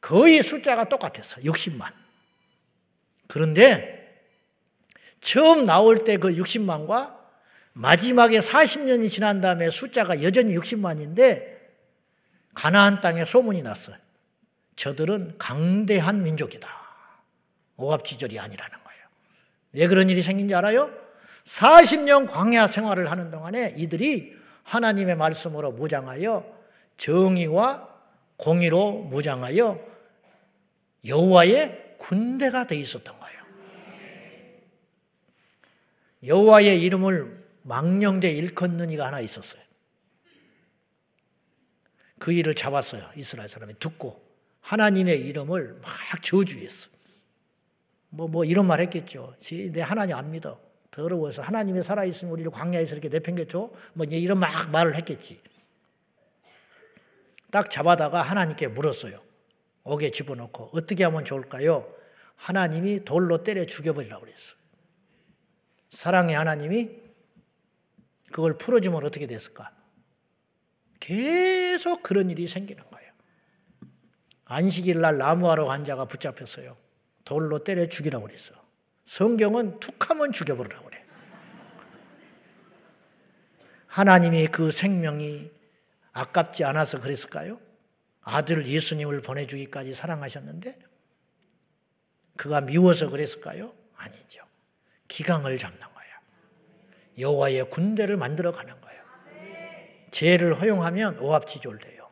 거의 숫자가 똑같았어. 60만. 그런데 처음 나올 때 그 60만과 마지막에 40년이 지난 다음에 숫자가 여전히 60만인데 가나안 땅에 소문이 났어요. 저들은 강대한 민족이다. 오합지졸이 아니라는 거예요. 왜 그런 일이 생긴지 알아요? 40년 광야 생활을 하는 동안에 이들이 하나님의 말씀으로 무장하여 정의와 공의로 무장하여 여호와의 군대가 돼 있었던 거예요. 여호와의 이름을 망령되 일컫는 이가 하나 있었어요. 그 일을 잡았어요. 이스라엘 사람이 듣고 하나님의 이름을 막 저주했어. 뭐, 뭐 이런 말 했겠죠. 내 하나님 안 믿어. 더러워서 하나님이 살아 있으면 우리를 광야에서 이렇게 내팽개쳐? 뭐 이런 막 말을 했겠지. 딱 잡아다가 하나님께 물었어요. 옥에 집어넣고 어떻게 하면 좋을까요? 하나님이 돌로 때려 죽여버리라고 그랬어. 사랑의 하나님이 그걸 풀어주면 어떻게 됐을까? 계속 그런 일이 생기는 거예요. 안식일 날 나무하러 간 자가 붙잡혔어요. 돌로 때려 죽이라고 그랬어. 성경은 툭하면 죽여버리라고 그래. 하나님이 그 생명이 아깝지 않아서 그랬을까요? 아들 예수님을 보내주기까지 사랑하셨는데 그가 미워서 그랬을까요? 아니죠. 기강을 잡는 거예요. 여호와의 군대를 만들어 가는 거예요. 죄를 허용하면 오합지졸돼요.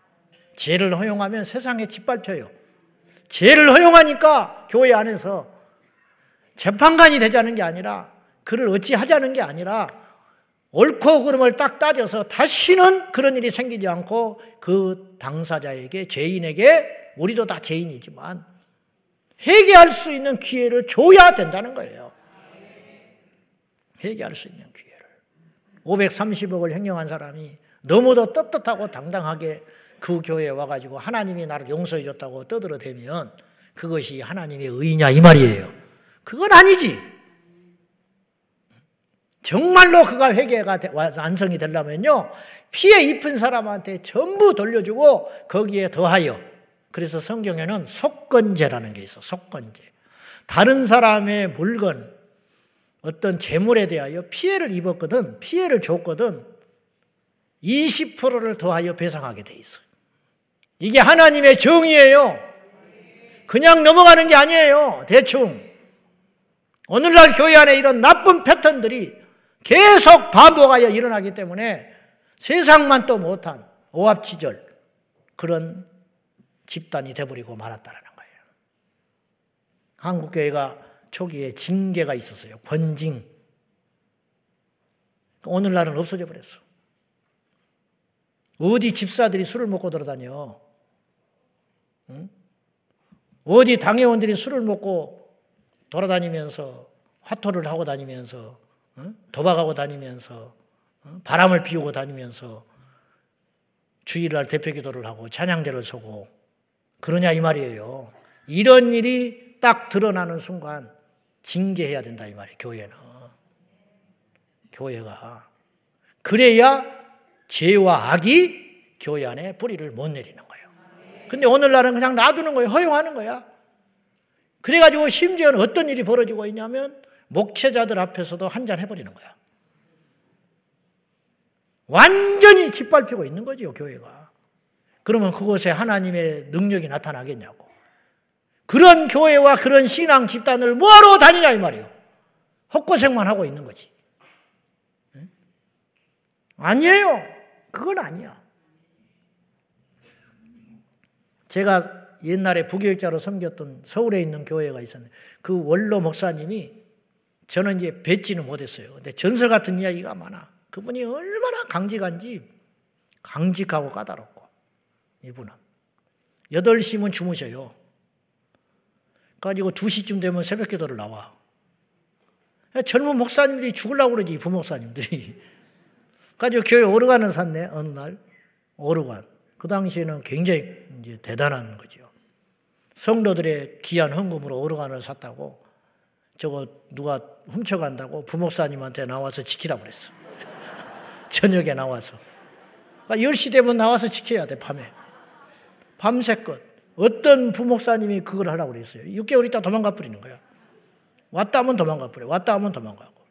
죄를 허용하면 세상에 짓밟혀요. 죄를 허용하니까 교회 안에서 재판관이 되자는 게 아니라 그를 어찌 하자는 게 아니라 옳고 그름을 딱 따져서 다시는 그런 일이 생기지 않고 그 당사자에게 죄인에게 우리도 다 죄인이지만 회개할 수 있는 기회를 줘야 된다는 거예요. 회개할 수 있는 기회를. 530억을 횡령한 사람이 너무도 떳떳하고 당당하게 그 교회에 와가지고 하나님이 나를 용서해 줬다고 떠들어대면 그것이 하나님의 의냐 이 말이에요. 그건 아니지. 정말로 그가 회개가 완성이 되려면요. 피해 입은 사람한테 전부 돌려주고 거기에 더하여 그래서 성경에는 속건제라는 게 있어. 속건제. 다른 사람의 물건 어떤 재물에 대하여 피해를 입었거든. 피해를 줬거든. 20%를 더하여 배상하게 돼 있어. 이게 하나님의 정의예요. 그냥 넘어가는 게 아니에요. 대충. 오늘날 교회 안에 이런 나쁜 패턴들이 계속 반복하여 일어나기 때문에 세상만 또 못한 오합지절 그런 집단이 되버리고 말았다는 거예요. 한국교회가 초기에 징계가 있었어요. 권징. 오늘날은 없어져 버렸어. 어디 집사들이 술을 먹고 돌아다녀? 응? 어디 당회원들이 술을 먹고 돌아다니면서 화토를 하고 다니면서 응? 도박하고 다니면서 응? 바람을 피우고 다니면서 주일날 대표 기도를 하고 찬양대를 서고 그러냐 이 말이에요. 이런 일이 딱 드러나는 순간 징계해야 된다 이 말이에요. 교회는 교회가 그래야 죄와 악이 교회 안에 뿌리를 못 내리는 거예요. 근데 오늘날은 그냥 놔두는 거예요. 허용하는 거야. 그래가지고 심지어는 어떤 일이 벌어지고 있냐면 목회자들 앞에서도 한잔 해버리는 거야. 완전히 짓밟히고 있는 거죠, 교회가. 그러면 그곳에 하나님의 능력이 나타나겠냐고. 그런 교회와 그런 신앙 집단을 뭐하러 다니냐, 이 말이에요. 헛고생만 하고 있는 거지. 아니에요. 그건 아니야. 제가 옛날에 부교육자로 섬겼던 서울에 있는 교회가 있었는데 그 원로 목사님이 저는 이제 뵙지는 못했어요. 근데 전설 같은 이야기가 많아. 그분이 얼마나 강직한지 강직하고 까다롭고 이분은 8시면 주무셔요. 가지고 2시쯤 되면 새벽 기도를 나와. 젊은 목사님들이 죽으려고 그러지, 부목사님들이. 가지고 교회 오르간을 샀네, 어느 날. 오르간. 그 당시에는 굉장히 이제 대단한 거죠. 성도들의 귀한 헌금으로 오르간을 샀다고 저거 누가 훔쳐간다고 부목사님한테 나와서 지키라고 그랬어. 저녁에 나와서. 10시 되면 나와서 지켜야 돼, 밤에. 밤새껏. 어떤 부목사님이 그걸 하라고 그랬어요. 6개월 있다 도망가 버리는 거야. 왔다 하면 도망가 버려. 왔다 하면 도망가고.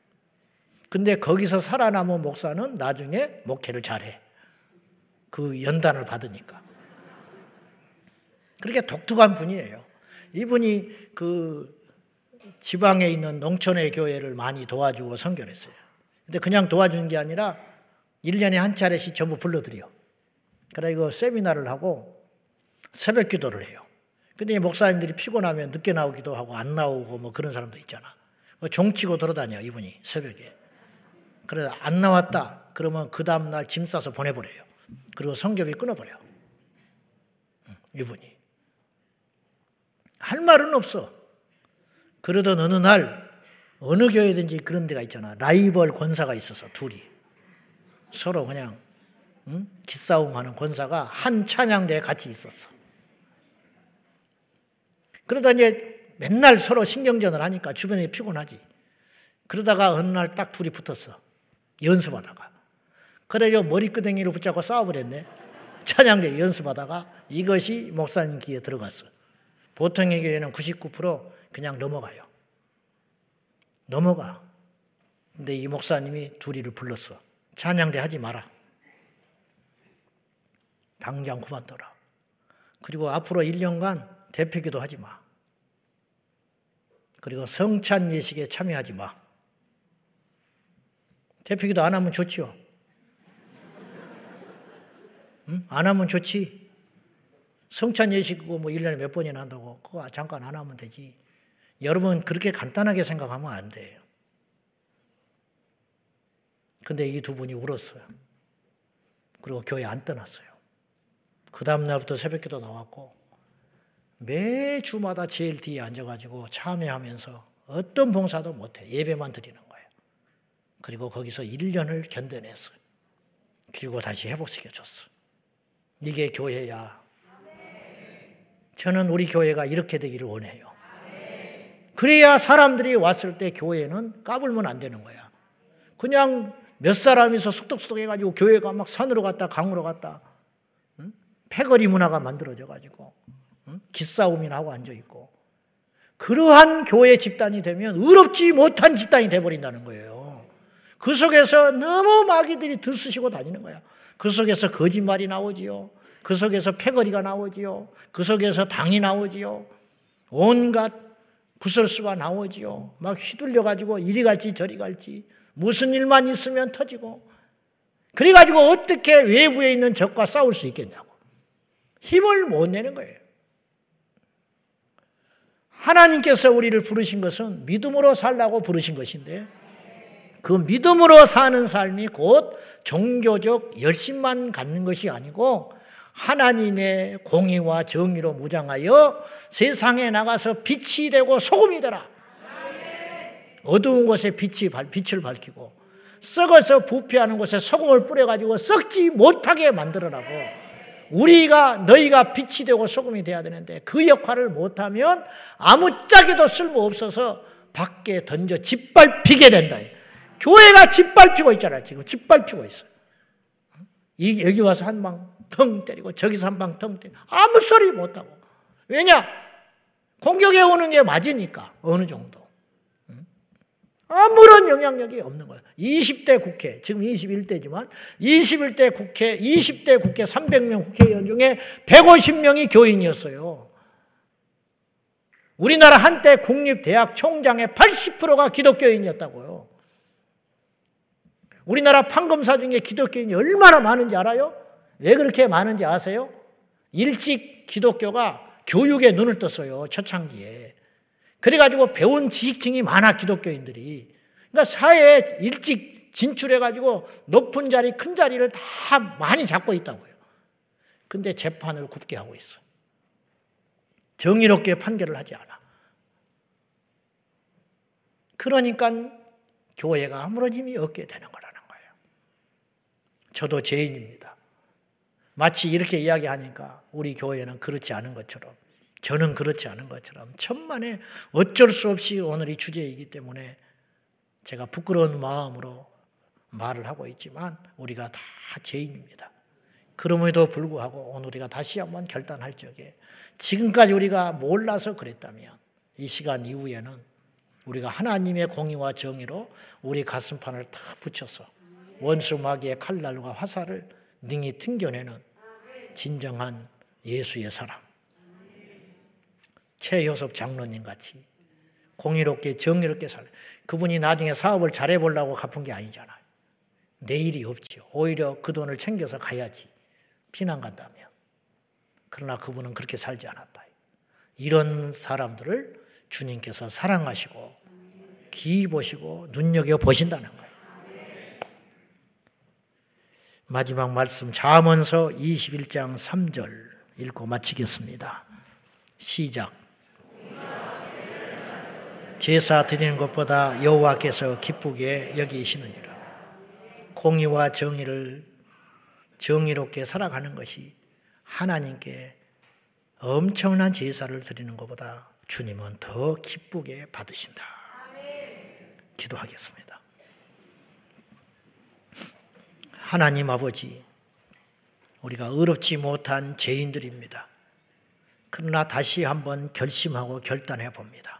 근데 거기서 살아남은 목사는 나중에 목회를 잘해. 그 연단을 받으니까. 그렇게 독특한 분이에요. 이분이 그 지방에 있는 농촌의 교회를 많이 도와주고 선교했어요. 근데 그냥 도와준 게 아니라 1년에 한 차례씩 전부 불러드려. 그래 이거 세미나를 하고 새벽 기도를 해요. 근데 목사님들이 피곤하면 늦게 나오기도 하고 안 나오고 뭐 그런 사람도 있잖아. 뭐 종치고 돌아다녀 이분이 새벽에. 그래서 안 나왔다. 그러면 그 다음날 짐 싸서 보내버려요. 그리고 성교비 끊어버려. 이분이. 할 말은 없어. 그러던 어느 날, 어느 교회든지 그런 데가 있잖아. 라이벌 권사가 있어서 둘이. 서로 그냥, 응? 기싸움 하는 권사가 한 찬양대에 같이 있었어. 그러다 이제 맨날 서로 신경전을 하니까 주변에 피곤하지. 그러다가 어느 날 딱 둘이 붙었어. 연습하다가. 그래요 머리끄댕이를 붙잡고 싸워버렸네. 찬양대 연습하다가 이것이 목사님 귀에 들어갔어. 보통의 교회는 99% 그냥 넘어가요. 넘어가. 근데 이 목사님이 둘이를 불렀어. 찬양대 하지 마라. 당장 그만둬라. 그리고 앞으로 1년간 대표기도 하지 마. 그리고 성찬 예식에 참여하지 마. 대표기도 안 하면 좋지요. 응? 안 하면 좋지. 성찬 예식고 뭐 1년에 몇 번이나 한다고 그거 잠깐 안 하면 되지. 여러분 그렇게 간단하게 생각하면 안 돼요. 근데 이 두 분이 울었어요. 그리고 교회 안 떠났어요. 그 다음날부터 새벽기도 나왔고 매 주마다 제일 뒤에 앉아가지고 참여하면서 어떤 봉사도 못해. 예배만 드리는 그리고 거기서 1년을 견뎌냈어요. 그리고 다시 회복시켜줬어. 이게 교회야. 저는 우리 교회가 이렇게 되기를 원해요. 그래야 사람들이 왔을 때 교회는 까불면 안 되는 거야. 그냥 몇 사람이서 숙덕숙덕 해가지고 교회가 막 산으로 갔다 강으로 갔다 응? 패거리 문화가 만들어져 가지고 응? 기싸움이나 하고 앉아있고 그러한 교회 집단이 되면 의롭지 못한 집단이 돼버린다는 거예요. 그 속에서 너무 마귀들이 들쑤시고 다니는 거야. 그 속에서 거짓말이 나오지요. 그 속에서 패거리가 나오지요. 그 속에서 당이 나오지요. 온갖 구설수가 나오지요. 막 휘둘려 가지고 이리 갈지 저리 갈지 무슨 일만 있으면 터지고 그래 가지고 어떻게 외부에 있는 적과 싸울 수 있겠냐고. 힘을 못 내는 거예요. 하나님께서 우리를 부르신 것은 믿음으로 살라고 부르신 것인데 그 믿음으로 사는 삶이 곧 종교적 열심만 갖는 것이 아니고 하나님의 공의와 정의로 무장하여 세상에 나가서 빛이 되고 소금이 되라. 어두운 곳에 빛이 빛을 밝히고 썩어서 부패하는 곳에 소금을 뿌려가지고 썩지 못하게 만들어라고. 우리가 너희가 빛이 되고 소금이 돼야 되는데 그 역할을 못하면 아무짝에도 쓸모 없어서 밖에 던져 짓밟히게 된다. 교회가 짓밟히고 있잖아 지금 짓밟히고 있어. 이 여기 와서 한 방 텅 때리고 저기서 한 방 텅 때리고 아무 소리 못 하고 왜냐 공격해 오는 게 맞으니까 어느 정도. 아무런 영향력이 없는 거예요. 20대 국회, 지금 21대지만 21대 국회, 20대 국회 300명 국회의원 중에 150명이 교인이었어요. 우리나라 한때 국립대학 총장의 80%가 기독교인이었다고요. 우리나라 판검사 중에 기독교인이 얼마나 많은지 알아요? 왜 그렇게 많은지 아세요? 일찍 기독교가 교육에 눈을 떴어요. 초창기에. 그래가지고 배운 지식층이 많아, 기독교인들이. 그러니까 사회에 일찍 진출해가지고 높은 자리, 큰 자리를 다 많이 잡고 있다고요. 근데 재판을 굽게 하고 있어. 정의롭게 판결을 하지 않아. 그러니까 교회가 아무런 힘이 없게 되는 거라는 거예요. 저도 죄인입니다. 마치 이렇게 이야기하니까 우리 교회는 그렇지 않은 것처럼 저는 그렇지 않은 것처럼 천만에 어쩔 수 없이 오늘이 주제이기 때문에 제가 부끄러운 마음으로 말을 하고 있지만 우리가 다 죄인입니다. 그럼에도 불구하고 오늘 우리가 다시 한번 결단할 적에 지금까지 우리가 몰라서 그랬다면 이 시간 이후에는 우리가 하나님의 공의와 정의로 우리 가슴판을 다 붙여서 원수 마귀의 칼날과 화살을 능히 튕겨내는 진정한 예수의 사람 최효섭 장로님 같이 공의롭게 정의롭게 살. 그분이 나중에 사업을 잘해 보려고 갚은 게 아니잖아요. 내일이 없지요. 오히려 그 돈을 챙겨서 가야지. 피난 간다면. 그러나 그분은 그렇게 살지 않았다. 이런 사람들을 주님께서 사랑하시고 기이 보시고 눈여겨 보신다는 거예요. 마지막 말씀 잠언서 21장 3절 읽고 마치겠습니다. 시작. 제사 드리는 것보다 여호와께서 기쁘게 여기시느니라. 공의와 정의를 정의롭게 살아가는 것이 하나님께 엄청난 제사를 드리는 것보다 주님은 더 기쁘게 받으신다. 기도하겠습니다. 하나님 아버지, 우리가 의롭지 못한 죄인들입니다. 그러나 다시 한번 결심하고 결단해 봅니다.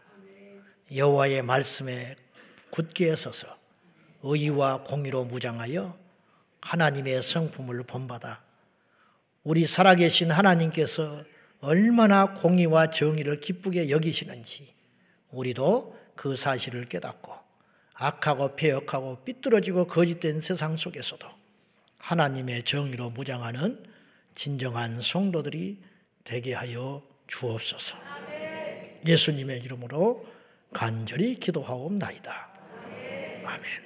여호와의 말씀에 굳게 서서 의와 공의로 무장하여 하나님의 성품을 본받아 우리 살아계신 하나님께서 얼마나 공의와 정의를 기쁘게 여기시는지 우리도 그 사실을 깨닫고 악하고 폐역하고 삐뚤어지고 거짓된 세상 속에서도 하나님의 정의로 무장하는 진정한 성도들이 되게 하여 주옵소서. 예수님의 이름으로 간절히 기도하옵나이다. 아멘.